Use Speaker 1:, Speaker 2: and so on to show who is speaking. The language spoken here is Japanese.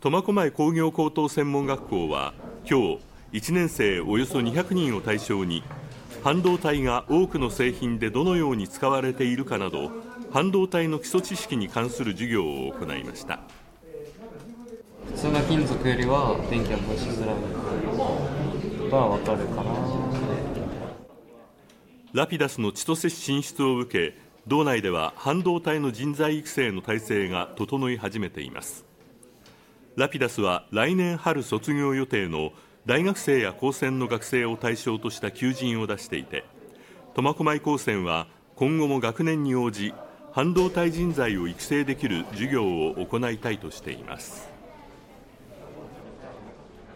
Speaker 1: 苫小牧工業高等専門学校は今日1年生およそ200人を対象に半導体が多くの製品でどのように使われているかなど半導体の基礎知識に関する授業を行いました。
Speaker 2: 普通の金属よりは電気を通しづらい。ことは分かるかな。
Speaker 1: ラピダスの千歳市進出を受け道内では半導体の人材育成の体制が整い始めていますラピダスは来年春卒業予定の大学生や高専の学生を対象とした求人を出していて苫小牧高専は今後も学年に応じ半導体人材を育成できる授業を行いたいとしています。